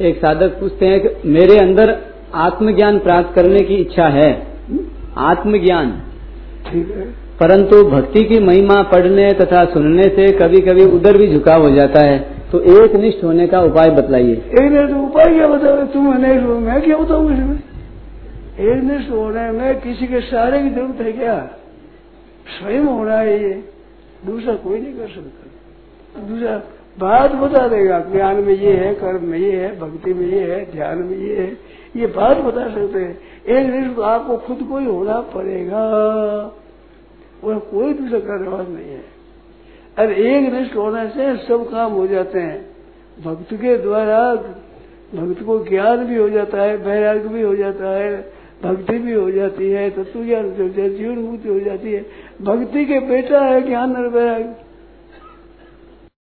एक साधक पूछते हैं कि मेरे अंदर आत्मज्ञान प्राप्त करने की इच्छा है। आत्मज्ञान। ठीक है। परंतु भक्ति की महिमा पढ़ने तथा सुनने से कभी कभी उधर भी झुकाव हो जाता है। तो एक निष्ठ होने का उपाय बतलाइए। एक निष्ठ उपाय क्या बताओ तुम अनेक हो मैं क्या बताऊँ इसमें? एक निष्ठ होने में किसी के सहारे की ज़रूरत है क्या? स्वयं होना है ये। दूसरा कोई नहीं कर सकता। दूसरा बात बता देगा, ज्ञान में ये है, कर्म में ये है, भक्ति में ये है, ध्यान में ये है, ये बात बता सकते हैं। एक निष्ठ आपको खुद को ही होना पड़ेगा। और कोई दूसरा करने नहीं है। अरे एक निष्ठ होने से सब काम हो जाते हैं। भक्त के द्वारा भक्त को ज्ञान भी हो जाता है वैराग्य भी हो जाता है, भक्ति भी हो जाती है, तत्व ज्ञान है जीवन मुक्ति हो जाती है। भक्ति के बेटा है ज्ञान और वैराग्य